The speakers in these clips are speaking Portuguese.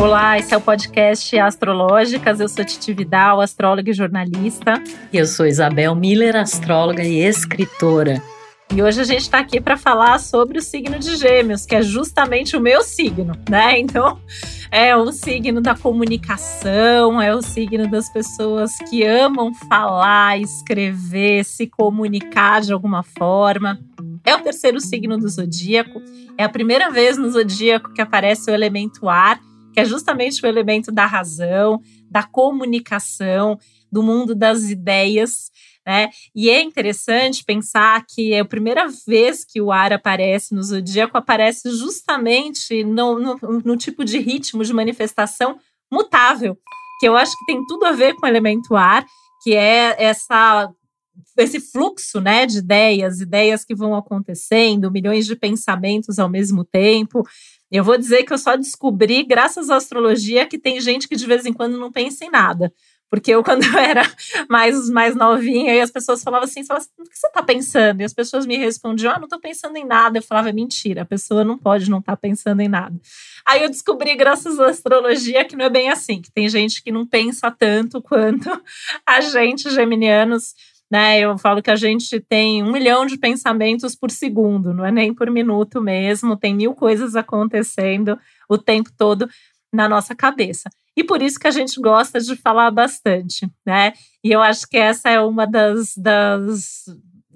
Olá, esse é o podcast Astrológicas. Eu sou Titi Vidal, astróloga e jornalista. E eu sou Isabel Miller, astróloga e escritora. E hoje a gente está aqui para falar sobre o signo de Gêmeos, que é justamente o meu signo, né? Então, é o signo da comunicação, é o signo das pessoas que amam falar, escrever, se comunicar de alguma forma. É o terceiro signo do zodíaco, é a primeira vez no zodíaco que aparece o elemento ar, que é justamente o elemento da razão, da comunicação, do mundo das ideias. Né? E é interessante pensar que é a primeira vez que o ar aparece no zodíaco, aparece justamente no, no, no tipo de ritmo de manifestação mutável, que eu acho que tem tudo a ver com o elemento ar, que é essa esse fluxo, né, de ideias, ideias que vão acontecendo, milhões de pensamentos ao mesmo tempo. Eu vou dizer que eu só descobri, graças à astrologia, que tem gente que de vez em quando não pensa em nada. Porque eu, quando eu era mais, mais novinha, e as pessoas falavam assim, falavam assim, o que você está pensando? E as pessoas me respondiam, ah, não estou pensando em nada. Eu falava, mentira, a pessoa não pode não estar tá pensando em nada. Aí eu descobri, graças à astrologia, que não é bem assim, que tem gente que não pensa tanto quanto a gente, geminianos, né? Eu falo que a gente tem um milhão de pensamentos por segundo, não é nem por minuto mesmo, tem mil coisas acontecendo o tempo todo na nossa cabeça. E por isso que a gente gosta de falar bastante, né? E eu acho que essa é uma das, das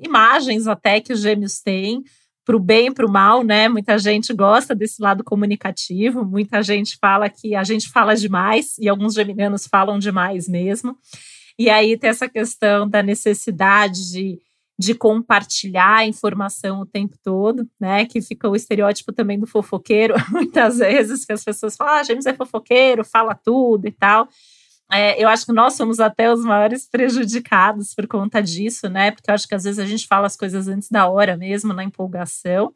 imagens até que os gêmeos têm, para o bem e para o mal, né? Muita gente gosta desse lado comunicativo, muita gente fala que a gente fala demais, e alguns geminianos falam demais mesmo. E aí tem essa questão da necessidade de de compartilhar informação o tempo todo, né? Que fica o estereótipo também do fofoqueiro, muitas vezes, que as pessoas falam, ah, James é fofoqueiro, fala tudo e tal. É, eu acho que nós somos até os maiores prejudicados por conta disso, né? Porque eu acho que às vezes a gente fala as coisas antes da hora mesmo, na empolgação.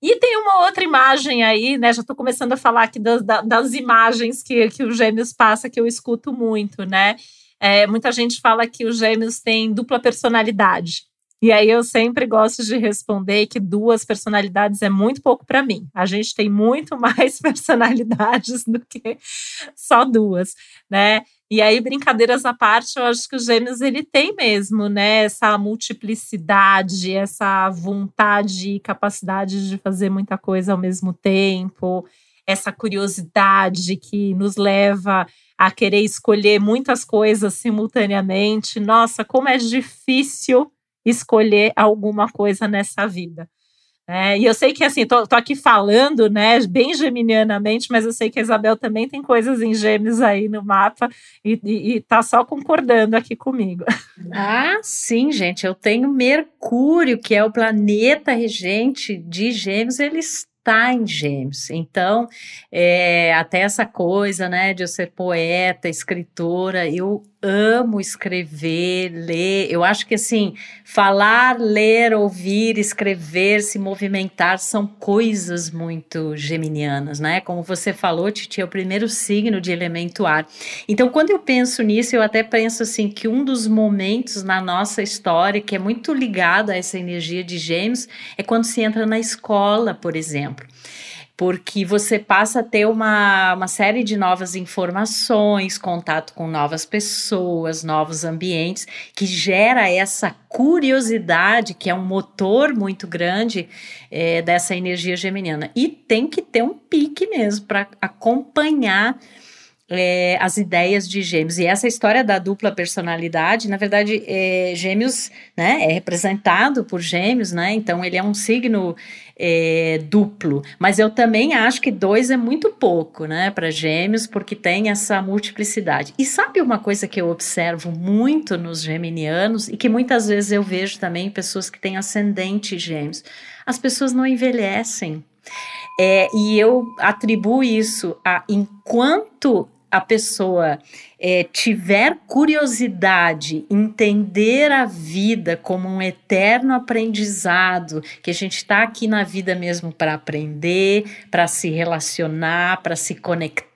E tem uma outra imagem aí, né? Já estou começando a falar aqui das, das imagens que, que o Gêmeos passa, que eu escuto muito, né? É, muita gente fala que os gêmeos têm dupla personalidade. E aí eu sempre gosto de responder que duas personalidades é muito pouco para mim. A gente tem muito mais personalidades do que só duas, né? E aí brincadeiras à parte, eu acho que os gêmeos ele tem mesmo, né, essa multiplicidade, essa vontade e capacidade de fazer muita coisa ao mesmo tempo, essa curiosidade que nos leva a querer escolher muitas coisas simultaneamente. Nossa, como é difícil escolher alguma coisa nessa vida. É, e eu sei que assim, tô, tô, aqui falando, né, bem geminianamente, mas eu sei que a Isabel também tem coisas em gêmeos aí no mapa e, e, e tá só concordando aqui comigo. Ah, sim, gente, eu tenho Mercúrio, que é o planeta regente de gêmeos, eles está em Gêmeos. Então, é, até essa coisa, né, de eu ser poeta, escritora, eu amo escrever, ler. Eu acho que assim, falar, ler, ouvir, escrever, se movimentar são coisas muito geminianas, né? Como você falou, Titi, é o primeiro signo de elemento ar. Então, quando eu penso nisso, eu até penso assim que um dos momentos na nossa história que é muito ligado a essa energia de Gêmeos é quando se entra na escola, por exemplo porque você passa a ter uma, uma série de novas informações, contato com novas pessoas, novos ambientes, que gera essa curiosidade, que é um motor muito grande é, dessa energia geminiana. E tem que ter um pique mesmo para acompanhar é, as ideias de gêmeos. E essa história da dupla personalidade, na verdade, é, gêmeos né, é representado por gêmeos, né? Então ele é um signo é, duplo. Mas eu também acho que dois é muito pouco, né, para gêmeos, porque tem essa multiplicidade. E sabe uma coisa que eu observo muito nos geminianos e que muitas vezes eu vejo também em pessoas que têm ascendente gêmeos? As pessoas não envelhecem. É, e eu atribuo isso a enquanto a pessoa é, tiver curiosidade, entender a vida como um eterno aprendizado, que a gente está aqui na vida mesmo para aprender, para se relacionar, para se conectar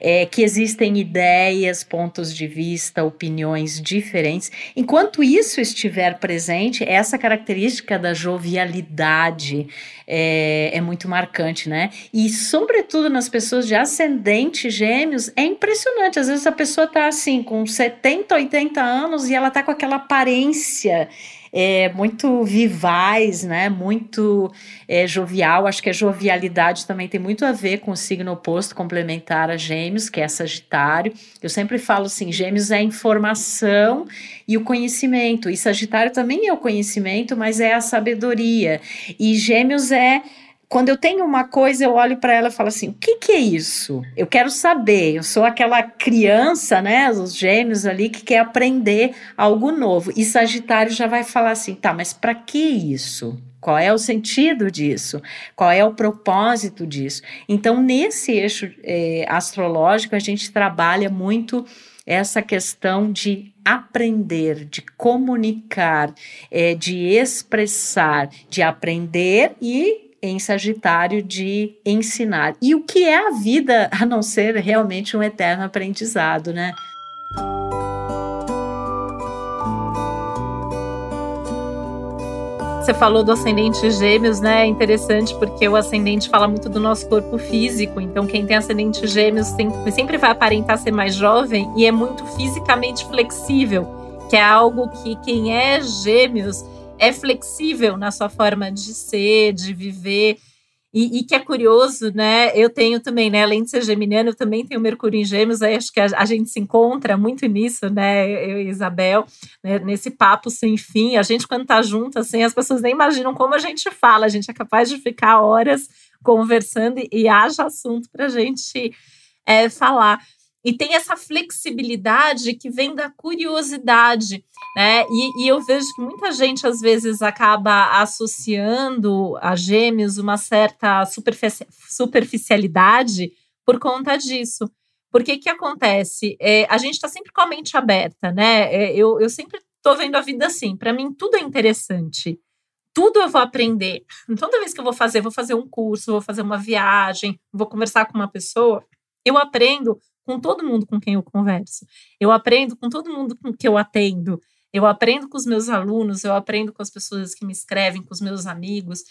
é, que existem ideias, pontos de vista, opiniões diferentes. Enquanto isso estiver presente, essa característica da jovialidade é, é muito marcante, né? E, sobretudo, nas pessoas de ascendente gêmeos, é impressionante. Às vezes a pessoa está assim, com 70, 80 anos e ela está com aquela aparência é, muito vivaz, né? Muito é, jovial. Acho que a jovialidade também tem muito a ver com o signo oposto complementar a Gêmeos, que é Sagitário. Eu sempre falo assim: Gêmeos é a informação e o conhecimento, e Sagitário também é o conhecimento, mas é a sabedoria. E Gêmeos é quando eu tenho uma coisa, eu olho para ela e falo assim: o que, que é isso? Eu quero saber. Eu sou aquela criança, né? Os gêmeos ali que quer aprender algo novo. E Sagitário já vai falar assim: tá, mas para que isso? Qual é o sentido disso? Qual é o propósito disso? Então, nesse eixo é, astrológico, a gente trabalha muito essa questão de aprender, de comunicar, é, de expressar, de aprender e em Sagitário de ensinar. E o que é a vida a não ser realmente um eterno aprendizado, né? Você falou do ascendente gêmeos, né? É interessante porque o ascendente fala muito do nosso corpo físico. Então, quem tem ascendente gêmeos tem, sempre vai aparentar ser mais jovem e é muito fisicamente flexível, que é algo que quem é gêmeos é flexível na sua forma de ser, de viver. E, e, que é curioso, né? Eu tenho também, né? Além de ser geminiano, eu também tenho Mercúrio em Gêmeos. Aí acho que a, a gente se encontra muito nisso, né? Eu e Isabel, né? nesse papo sem fim. A gente, quando tá junto, assim, as pessoas nem imaginam como a gente fala. A gente é capaz de ficar horas conversando e, e haja assunto para a gente é, falar. E tem essa flexibilidade que vem da curiosidade, né? E, e, eu vejo que muita gente às vezes acaba associando a gêmeos uma certa superficialidade por conta disso. Porque que acontece? É, a gente está sempre com a mente aberta, né? É, eu, eu sempre estou vendo a vida assim. Para mim, tudo é interessante. Tudo eu vou aprender. Toda vez que eu vou fazer, vou fazer um curso, vou fazer uma viagem, vou conversar com uma pessoa, eu aprendo com todo mundo com quem eu converso. Eu aprendo com todo mundo com que eu atendo. Eu aprendo com os meus alunos, eu aprendo com as pessoas que me escrevem, com os meus amigos,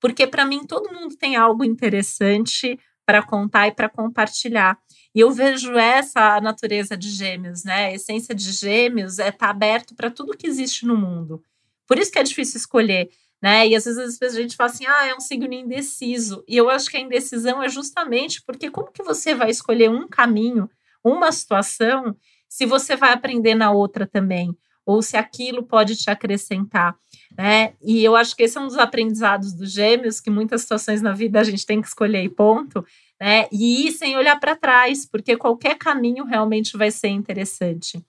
porque para mim todo mundo tem algo interessante para contar e para compartilhar. E eu vejo essa natureza de gêmeos, né? A essência de gêmeos é estar tá aberto para tudo que existe no mundo. Por isso que é difícil escolher né? E às vezes a gente fala assim, ah, é um signo indeciso. E eu acho que a indecisão é justamente porque como que você vai escolher um caminho, uma situação, se você vai aprender na outra também, ou se aquilo pode te acrescentar, né? E eu acho que esse é um dos aprendizados dos gêmeos, que muitas situações na vida a gente tem que escolher e ponto, né? E ir sem olhar para trás, porque qualquer caminho realmente vai ser interessante.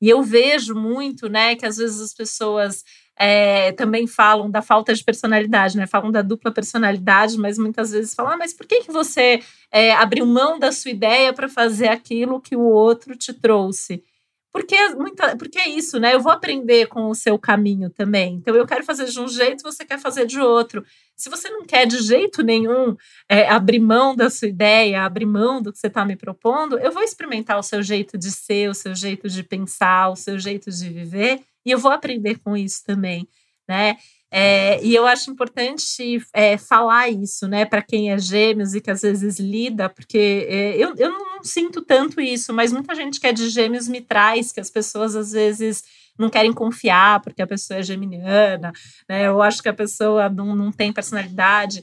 E eu vejo muito, né, que às vezes as pessoas é, também falam da falta de personalidade, né? Falam da dupla personalidade, mas muitas vezes falam: ah, mas por que, que você é, abriu mão da sua ideia para fazer aquilo que o outro te trouxe? Porque, muita, porque é isso, né? Eu vou aprender com o seu caminho também. Então, eu quero fazer de um jeito, você quer fazer de outro. Se você não quer de jeito nenhum é, abrir mão da sua ideia, abrir mão do que você está me propondo, eu vou experimentar o seu jeito de ser, o seu jeito de pensar, o seu jeito de viver e eu vou aprender com isso também, né? É, e eu acho importante é, falar isso, né, para quem é gêmeos e que às vezes lida, porque é, eu, eu não sinto tanto isso, mas muita gente que é de gêmeos me traz que as pessoas às vezes não querem confiar porque a pessoa é geminiana, né? Eu acho que a pessoa não, não tem personalidade.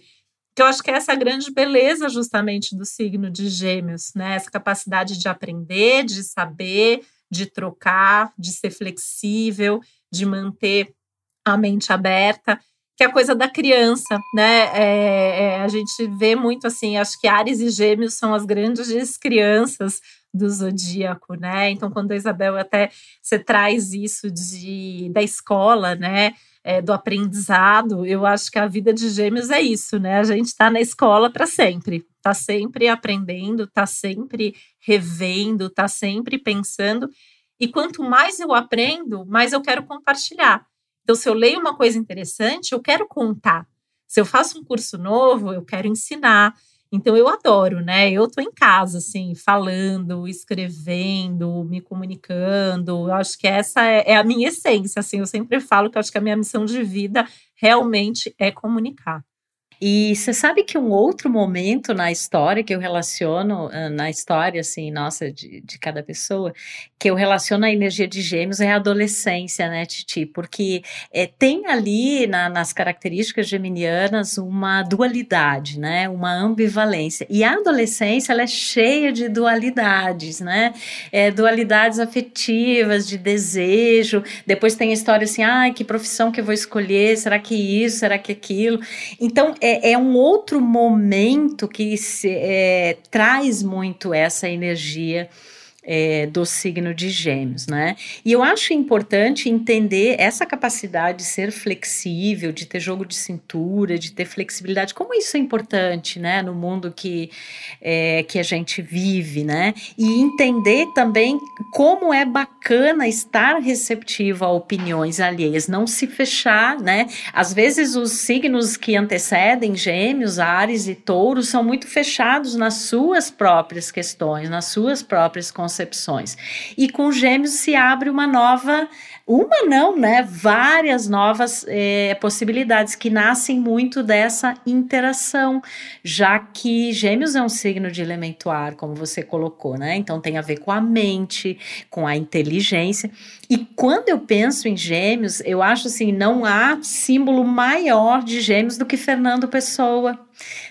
Que eu acho que essa é a grande beleza justamente do signo de gêmeos, né? Essa capacidade de aprender, de saber, de trocar, de ser flexível, de manter a mente aberta, que é a coisa da criança, né? É, é, a gente vê muito assim, acho que Ares e Gêmeos são as grandes crianças do zodíaco, né? Então, quando a Isabel até você traz isso de da escola, né? É, do aprendizado, eu acho que a vida de gêmeos é isso, né? A gente está na escola para sempre, está sempre aprendendo, está sempre revendo, está sempre pensando. E quanto mais eu aprendo, mais eu quero compartilhar. Então, se eu leio uma coisa interessante, eu quero contar. Se eu faço um curso novo, eu quero ensinar. Então eu adoro, né? Eu tô em casa, assim, falando, escrevendo, me comunicando. Eu acho que essa é, é a minha essência, assim. Eu sempre falo que acho que a minha missão de vida realmente é comunicar. E você sabe que um outro momento na história que eu relaciono, na história, assim, nossa, de, de cada pessoa, que eu relaciono a energia de gêmeos é a adolescência, né, Titi? Porque é, tem ali na, nas características geminianas uma dualidade, né? Uma ambivalência. E a adolescência, ela é cheia de dualidades, né? É, dualidades afetivas, de desejo. Depois tem a história assim, ah, que profissão que eu vou escolher? Será que isso? Será que aquilo? Então, é, é, é, um outro momento que se, é, traz muito essa energia é, do signo de Gêmeos, né? E eu acho importante entender essa capacidade de ser flexível, de ter jogo de cintura, de ter flexibilidade, como isso é importante, né, no mundo que, é, que a gente vive, né? E entender também como é bacana estar receptivo a opiniões alheias, não se fechar, né? Às vezes os signos que antecedem Gêmeos, Ares e Touro são muito fechados nas suas próprias questões, nas suas próprias concepções. E com Gêmeos se abre uma nova uma não, né? Várias novas é, possibilidades que nascem muito dessa interação, já que Gêmeos é um signo de elemento ar, como você colocou, né? Então tem a ver com a mente, com a inteligência. E quando eu penso em Gêmeos, eu acho assim, não há símbolo maior de Gêmeos do que Fernando Pessoa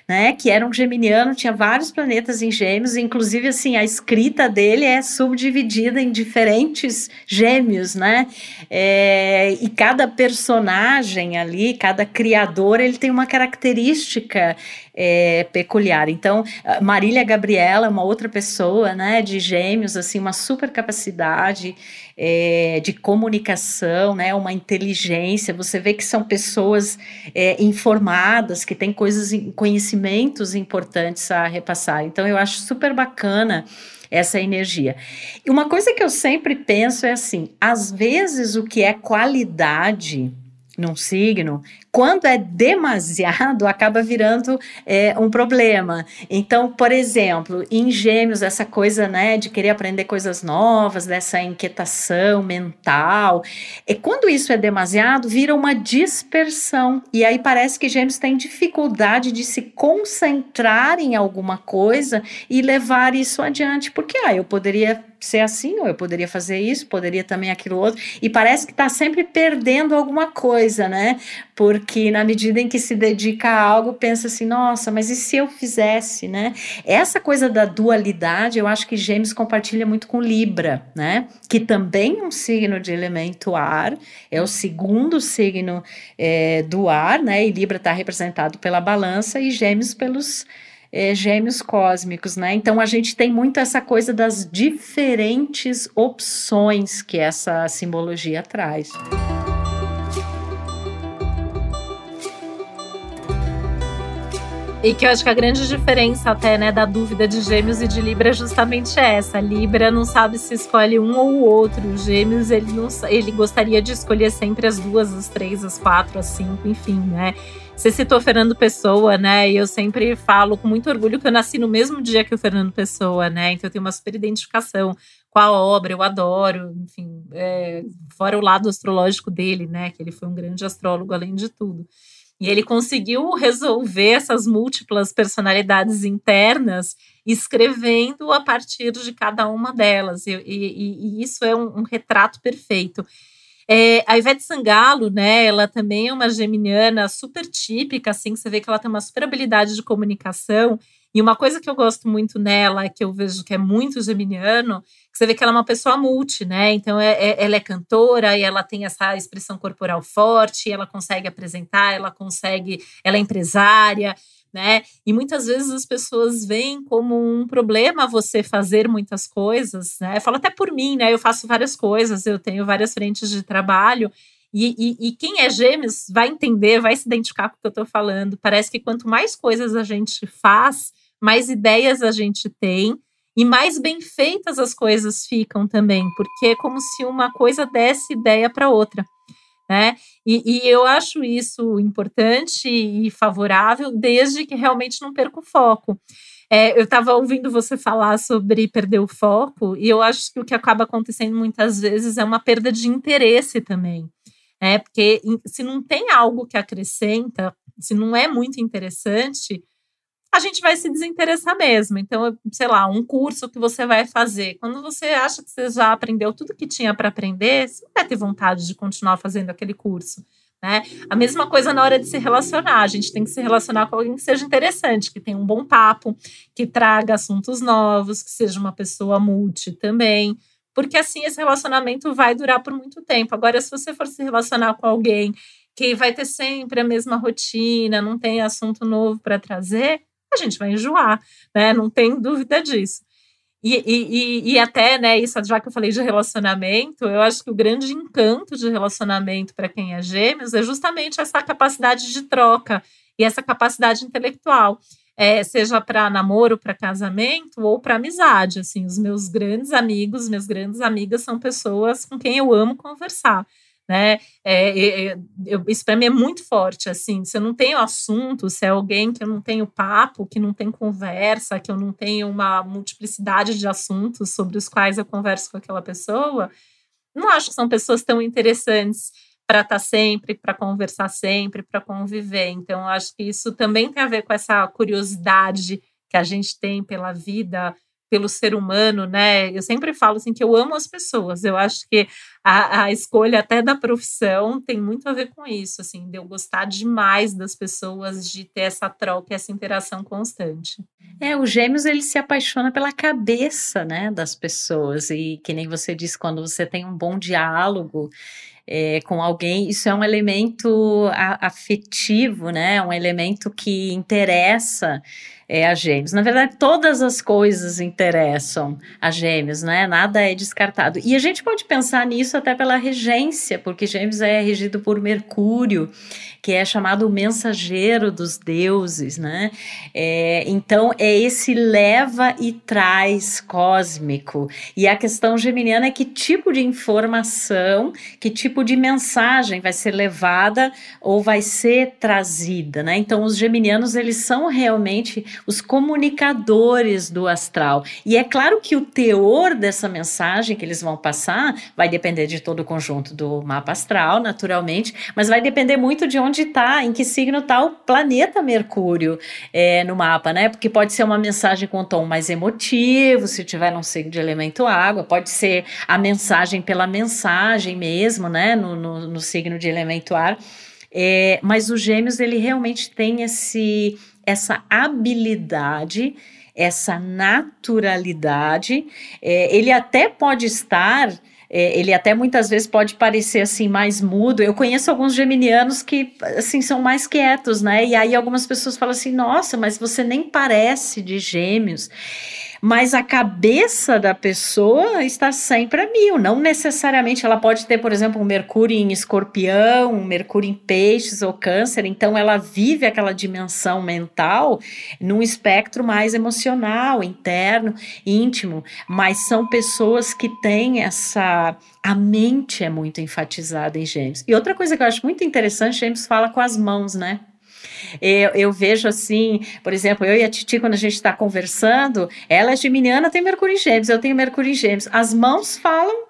né? Que era um geminiano, tinha vários planetas em gêmeos, inclusive assim, a escrita dele é subdividida em diferentes gêmeos, né? É, e cada personagem ali, cada criador, ele tem uma característica é, peculiar. Então, Marília Gabriela é uma outra pessoa, né? De gêmeos, assim, uma super capacidade é, de comunicação, né, uma inteligência. Você vê que são pessoas é, informadas, que têm coisas, conhecimentos importantes a repassar. Então, eu acho super bacana essa energia. E uma coisa que eu sempre penso é assim: às vezes o que é qualidade num signo, quando é demasiado, acaba virando é, um problema. Então, por exemplo, em gêmeos, essa coisa né, de querer aprender coisas novas, dessa inquietação mental, e quando isso é demasiado, vira uma dispersão. E aí parece que gêmeos têm dificuldade de se concentrar em alguma coisa e levar isso adiante. Porque ah, eu poderia ser assim, ou eu poderia fazer isso, poderia também aquilo outro, e parece que está sempre perdendo alguma coisa, né? Porque na medida em que se dedica a algo, pensa assim, nossa, mas e se eu fizesse, né? Essa coisa da dualidade, eu acho que Gêmeos compartilha muito com Libra, né? Que também é um signo de elemento ar, é o segundo signo é, do ar, né? E Libra está representado pela balança e Gêmeos pelos é, gêmeos cósmicos, né? Então a gente tem muito essa coisa das diferentes opções que essa simbologia traz. E que eu acho que a grande diferença até, né, da dúvida de gêmeos e de Libra é justamente essa. Libra não sabe se escolhe um ou o outro. Gêmeos, ele, não, ele gostaria de escolher sempre as duas, as três, as quatro, as cinco, enfim, né? Você citou Fernando Pessoa, né? E eu sempre falo com muito orgulho que eu nasci no mesmo dia que o Fernando Pessoa, né? Então eu tenho uma super identificação com a obra, eu adoro, enfim, é, fora o lado astrológico dele, né? Que ele foi um grande astrólogo além de tudo. E ele conseguiu resolver essas múltiplas personalidades internas escrevendo a partir de cada uma delas. E, e, e isso é um, um retrato perfeito. É, a Ivete Sangalo, né, ela também é uma geminiana super típica, assim, você vê que ela tem uma super habilidade de comunicação. E uma coisa que eu gosto muito nela, que eu vejo que é muito geminiano, você vê que ela é uma pessoa multi, né? Então, é, é, ela é cantora e ela tem essa expressão corporal forte, ela consegue apresentar, ela consegue, ela é empresária né? E muitas vezes as pessoas veem como um problema você fazer muitas coisas, né? Eu falo até por mim, né? Eu faço várias coisas, eu tenho várias frentes de trabalho. E, e, e quem é gêmeos vai entender, vai se identificar com o que eu estou falando. Parece que quanto mais coisas a gente faz, mais ideias a gente tem e mais bem feitas as coisas ficam também, porque é como se uma coisa desse ideia para outra. né? E, e, eu acho isso importante e favorável, desde que realmente não perca o foco. É, eu estava ouvindo você falar sobre perder o foco, e eu acho que o que acaba acontecendo muitas vezes é uma perda de interesse também. Né? Porque se não tem algo que acrescenta, se não é muito interessante, a gente vai se desinteressar mesmo. Então, sei lá, um curso que você vai fazer, quando você acha que você já aprendeu tudo que tinha para aprender, você não vai ter vontade de continuar fazendo aquele curso. Né? A mesma coisa na hora de se relacionar. A gente tem que se relacionar com alguém que seja interessante, que tenha um bom papo, que traga assuntos novos, que seja uma pessoa multi também. Porque assim esse relacionamento vai durar por muito tempo. Agora, se você for se relacionar com alguém que vai ter sempre a mesma rotina, não tem assunto novo para trazer, a gente vai enjoar, né? Não tem dúvida disso. E, e, e, até, né, isso já que eu falei de relacionamento, eu acho que o grande encanto de relacionamento para quem é gêmeos é justamente essa capacidade de troca e essa capacidade intelectual. É, seja para namoro, para casamento ou para amizade. Assim, os meus grandes amigos, minhas grandes amigas são pessoas com quem eu amo conversar né? É, é, eu, isso para mim é muito forte, assim. Se eu não tenho assunto, se é alguém que eu não tenho papo, que não tem conversa, que eu não tenho uma multiplicidade de assuntos sobre os quais eu converso com aquela pessoa, não acho que são pessoas tão interessantes para estar tá sempre, para conversar sempre, para conviver. Então, acho que isso também tem a ver com essa curiosidade que a gente tem pela vida, pelo ser humano, né? Eu sempre falo assim que eu amo as pessoas. Eu acho que a, a, escolha até da profissão tem muito a ver com isso, assim, de eu gostar demais das pessoas, de ter essa troca, essa interação constante. É, o Gêmeos ele se apaixona pela cabeça, né, das pessoas e que nem você disse quando você tem um bom diálogo é, com alguém, isso é um elemento afetivo, né? Um elemento que interessa é, a gêmeos. Na verdade, todas as coisas interessam a gêmeos, né? Nada é descartado. E a gente pode pensar nisso até pela regência, porque gêmeos é regido por Mercúrio, que é chamado mensageiro dos deuses, né? É, então, é esse leva e traz cósmico. E a questão geminiana é que tipo de informação, que tipo de mensagem vai ser levada ou vai ser trazida, né? Então, os geminianos, eles são realmente os comunicadores do astral. E é claro que o teor dessa mensagem que eles vão passar vai depender de todo o conjunto do mapa astral, naturalmente, mas vai depender muito de onde está, em que signo está o planeta Mercúrio é, no mapa, né? Porque pode ser uma mensagem com um tom mais emotivo, se tiver um signo de elemento água, pode ser a mensagem pela mensagem mesmo, né? No, no, no signo de elemento ar. É, mas os gêmeos, ele realmente tem esse essa habilidade, essa naturalidade. É, ele até pode estar. É, ele até muitas vezes pode parecer assim mais mudo. Eu conheço alguns geminianos que assim são mais quietos, né? E aí algumas pessoas falam assim: "Nossa, mas você nem parece de gêmeos" mas a cabeça da pessoa está sempre a mil. Não necessariamente ela pode ter, por exemplo, um Mercúrio em escorpião, um Mercúrio em peixes ou câncer, então ela vive aquela dimensão mental num espectro mais emocional, interno, íntimo, mas são pessoas que têm essa. A mente é muito enfatizada em Gêmeos. E outra coisa que eu acho muito interessante, Gêmeos fala com as mãos, né? Eu, eu, vejo assim, por exemplo, eu e a Titi, quando a gente está conversando, ela é geminiana, tem Mercúrio em Gêmeos, eu tenho Mercúrio em Gêmeos. As mãos falam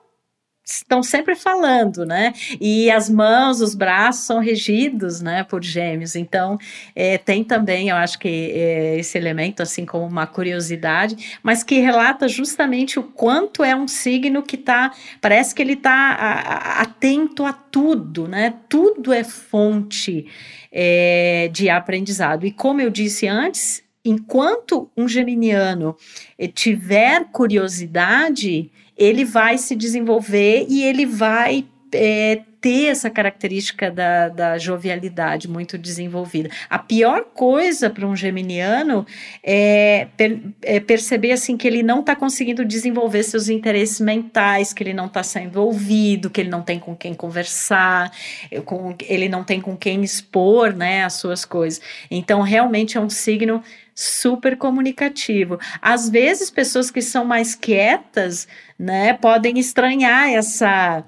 estão sempre falando, né? E as mãos, os braços são regidos, né, por gêmeos. Então, é, tem também, eu acho que é, esse elemento, assim, como uma curiosidade, mas que relata justamente o quanto é um signo que tá, parece que ele está atento a tudo, né? Tudo é fonte é, de aprendizado. E como eu disse antes, enquanto um geminiano eh, tiver curiosidade, ele vai se desenvolver e ele vai é, ter essa característica da, da, jovialidade muito desenvolvida. A pior coisa para um geminiano é, per, é, perceber assim que ele não está conseguindo desenvolver seus interesses mentais, que ele não está sendo ouvido, que ele não tem com quem conversar, com, ele não tem com quem expor né, as suas coisas. Então, realmente é um signo super comunicativo. Às vezes, pessoas que são mais quietas, né, podem estranhar essa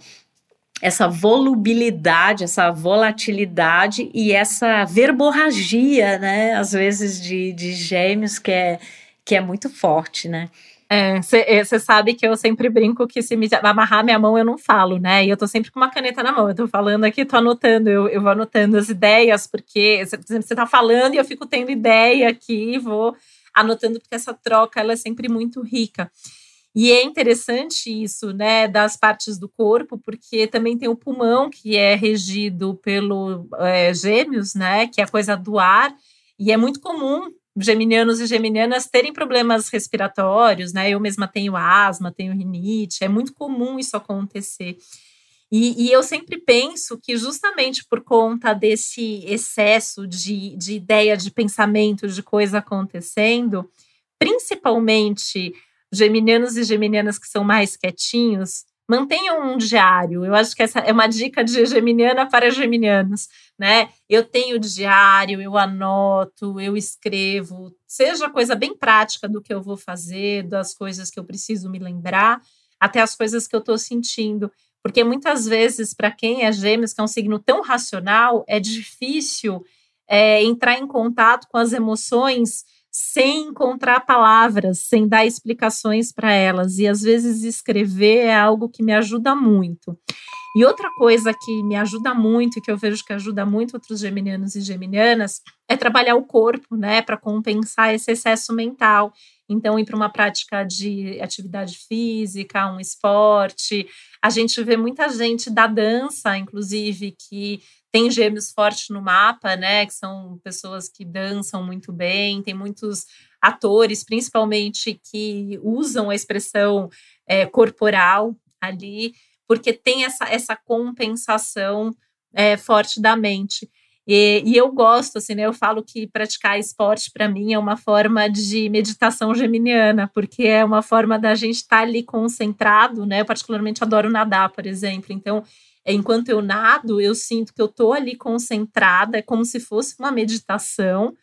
essa volubilidade, essa volatilidade e essa verborragia, né? Às vezes de, de gêmeos que é, que é muito forte, né? Você é, sabe que eu sempre brinco que se me amarrar minha mão eu não falo, né? E eu tô sempre com uma caneta na mão. Eu tô falando aqui, tô anotando, eu, eu vou anotando as ideias, porque você tá falando e eu fico tendo ideia aqui, vou anotando, porque essa troca ela é sempre muito rica. E é interessante isso, né, das partes do corpo, porque também tem o pulmão, que é regido pelo é, gêmeos, né, que é a coisa do ar, e é muito comum geminianos e geminianas terem problemas respiratórios, né? Eu mesma tenho asma, tenho rinite, é muito comum isso acontecer. E, e eu sempre penso que, justamente por conta desse excesso de, de ideia, de pensamento, de coisa acontecendo, principalmente geminianos e geminianas que são mais quietinhos, mantenham um diário. Eu acho que essa é uma dica de geminiana para geminianos, né? Eu tenho diário, eu anoto, eu escrevo, seja coisa bem prática do que eu vou fazer, das coisas que eu preciso me lembrar, até as coisas que eu estou sentindo. Porque muitas vezes, para quem é gêmeos, que é um signo tão racional, é difícil é, entrar em contato com as emoções sem encontrar palavras, sem dar explicações para elas. E às vezes escrever é algo que me ajuda muito. E outra coisa que me ajuda muito, e que eu vejo que ajuda muito outros geminianos e geminianas, é trabalhar o corpo, né, para compensar esse excesso mental. Então, ir para uma prática de atividade física, um esporte. A gente vê muita gente da dança, inclusive, que tem gêmeos fortes no mapa, né? Que são pessoas que dançam muito bem, tem muitos atores, principalmente, que usam a expressão é, corporal ali, porque tem essa, essa compensação é, forte da mente. E, e, eu gosto, assim, né? Eu falo que praticar esporte para mim é uma forma de meditação geminiana, porque é uma forma da gente estar tá ali concentrado, né? Eu particularmente adoro nadar, por exemplo. Então, enquanto eu nado, eu sinto que eu tô ali concentrada, é como se fosse uma meditação,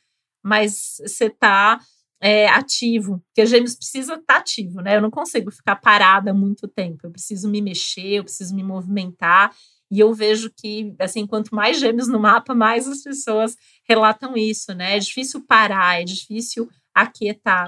mas você tá é, ativo, porque gêmeos precisa estar tá ativo, né? Eu não consigo ficar parada muito tempo, eu preciso me mexer, eu preciso me movimentar, e eu vejo que, assim, quanto mais gêmeos no mapa, mais as pessoas relatam isso, né? É difícil parar, é difícil aquietar.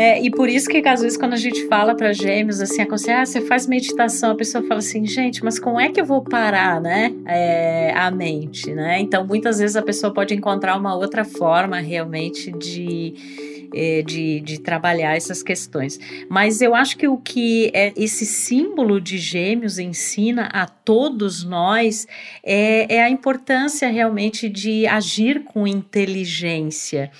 É, e por isso que às vezes quando a gente fala para gêmeos assim, ah, você faz meditação, a pessoa fala assim, gente, mas como é que eu vou parar, né, é, a mente, né? Então muitas vezes a pessoa pode encontrar uma outra forma realmente de é, de, de, trabalhar essas questões. Mas eu acho que o que é, esse símbolo de gêmeos ensina a todos nós é, é a importância realmente de agir com inteligência.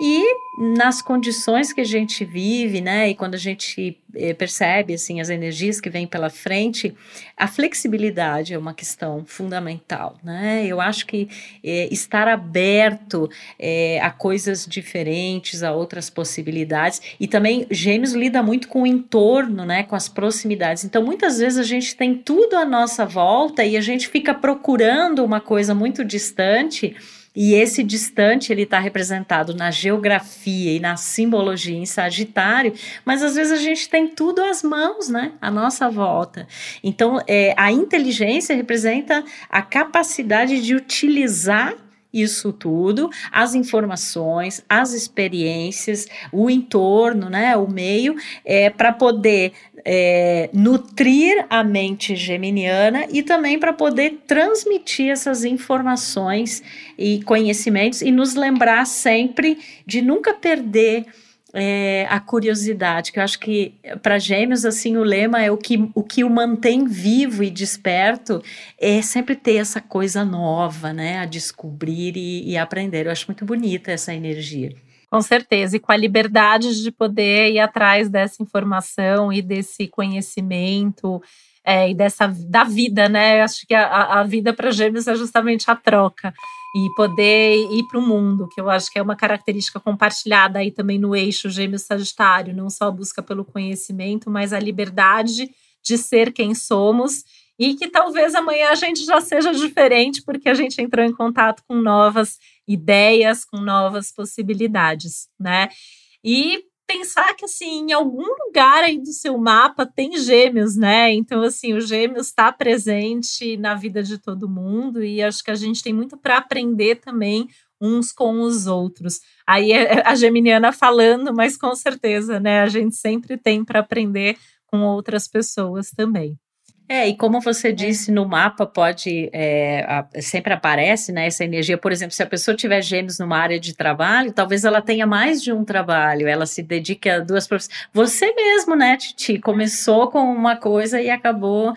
E nas condições que a gente vive, né, e quando a gente eh, percebe assim as energias que vêm pela frente, a flexibilidade é uma questão fundamental, né? Eu acho que eh, estar aberto eh, a coisas diferentes, a outras possibilidades, e também Gêmeos lida muito com o entorno, né, com as proximidades. Então, muitas vezes a gente tem tudo à nossa volta e a gente fica procurando uma coisa muito distante e esse distante ele está representado na geografia e na simbologia em Sagitário, mas às vezes a gente tem tudo às mãos, né? À nossa volta. Então, é, a inteligência representa a capacidade de utilizar isso tudo, as informações, as experiências, o entorno, né, o meio, é, para poder é, nutrir a mente geminiana e também para poder transmitir essas informações e conhecimentos e nos lembrar sempre de nunca perder é, a curiosidade, que eu acho que para gêmeos assim o lema é o que, o que o mantém vivo e desperto é sempre ter essa coisa nova, né, a descobrir e, e aprender. Eu acho muito bonita essa energia. Com certeza, e com a liberdade de poder ir atrás dessa informação e desse conhecimento é, e dessa da vida, né? Eu acho que a, a vida para gêmeos é justamente a troca e poder ir para o mundo, que eu acho que é uma característica compartilhada aí também no eixo gêmeo-sagitário, não só a busca pelo conhecimento, mas a liberdade de ser quem somos e que talvez amanhã a gente já seja diferente porque a gente entrou em contato com novas ideias, com novas possibilidades, né? E pensar que, assim, em algum lugar aí do seu mapa tem gêmeos, né? Então, assim, o gêmeos está presente na vida de todo mundo e acho que a gente tem muito para aprender também uns com os outros. Aí é, é a geminiana falando, mas com certeza, né? A gente sempre tem para aprender com outras pessoas também. É, e como você é. disse, no mapa pode, é, a, sempre aparece né, essa energia. Por exemplo, se a pessoa tiver gêmeos numa área de trabalho, talvez ela tenha mais de um trabalho, ela se dedique a duas profissões. Você mesmo, né, Titi, começou com uma coisa e acabou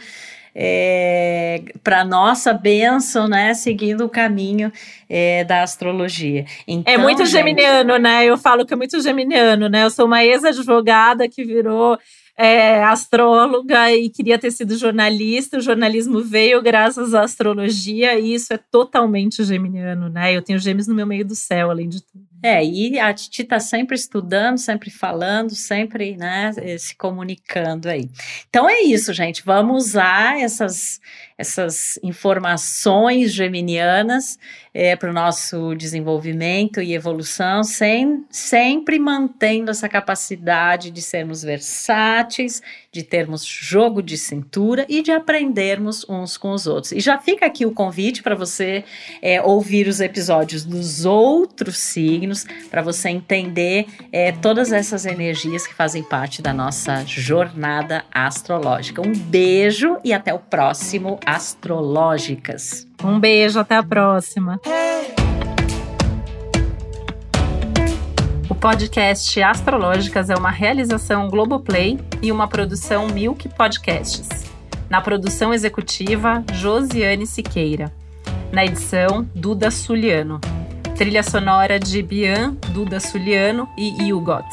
é, para nossa bênção, né, seguindo o caminho é, da astrologia. Então, é muito geminiano, né? Eu falo que é muito geminiano, né? Eu sou uma ex-advogada que virou é, astróloga e queria ter sido jornalista. O jornalismo veio graças à astrologia e isso é totalmente geminiano, né? Eu tenho gêmeos no meu meio do céu, além de tudo. É, e a Titi está sempre estudando, sempre falando, sempre né, se comunicando aí. Então é isso, gente. Vamos usar essas, essas informações geminianas é, para o nosso desenvolvimento e evolução, sem, sempre mantendo essa capacidade de sermos versáteis, de termos jogo de cintura e de aprendermos uns com os outros. E já fica aqui o convite para você é, ouvir os episódios dos outros signos para você entender é, todas essas energias que fazem parte da nossa jornada astrológica. Um beijo e até o próximo Astrológicas. Um beijo, até a próxima. O podcast Astrológicas é uma realização Globoplay e uma produção Milk Podcasts. Na produção executiva, Josiane Siqueira. Na edição, Duda Suliano. Trilha sonora de Bian, Duda Suliano e Hugot.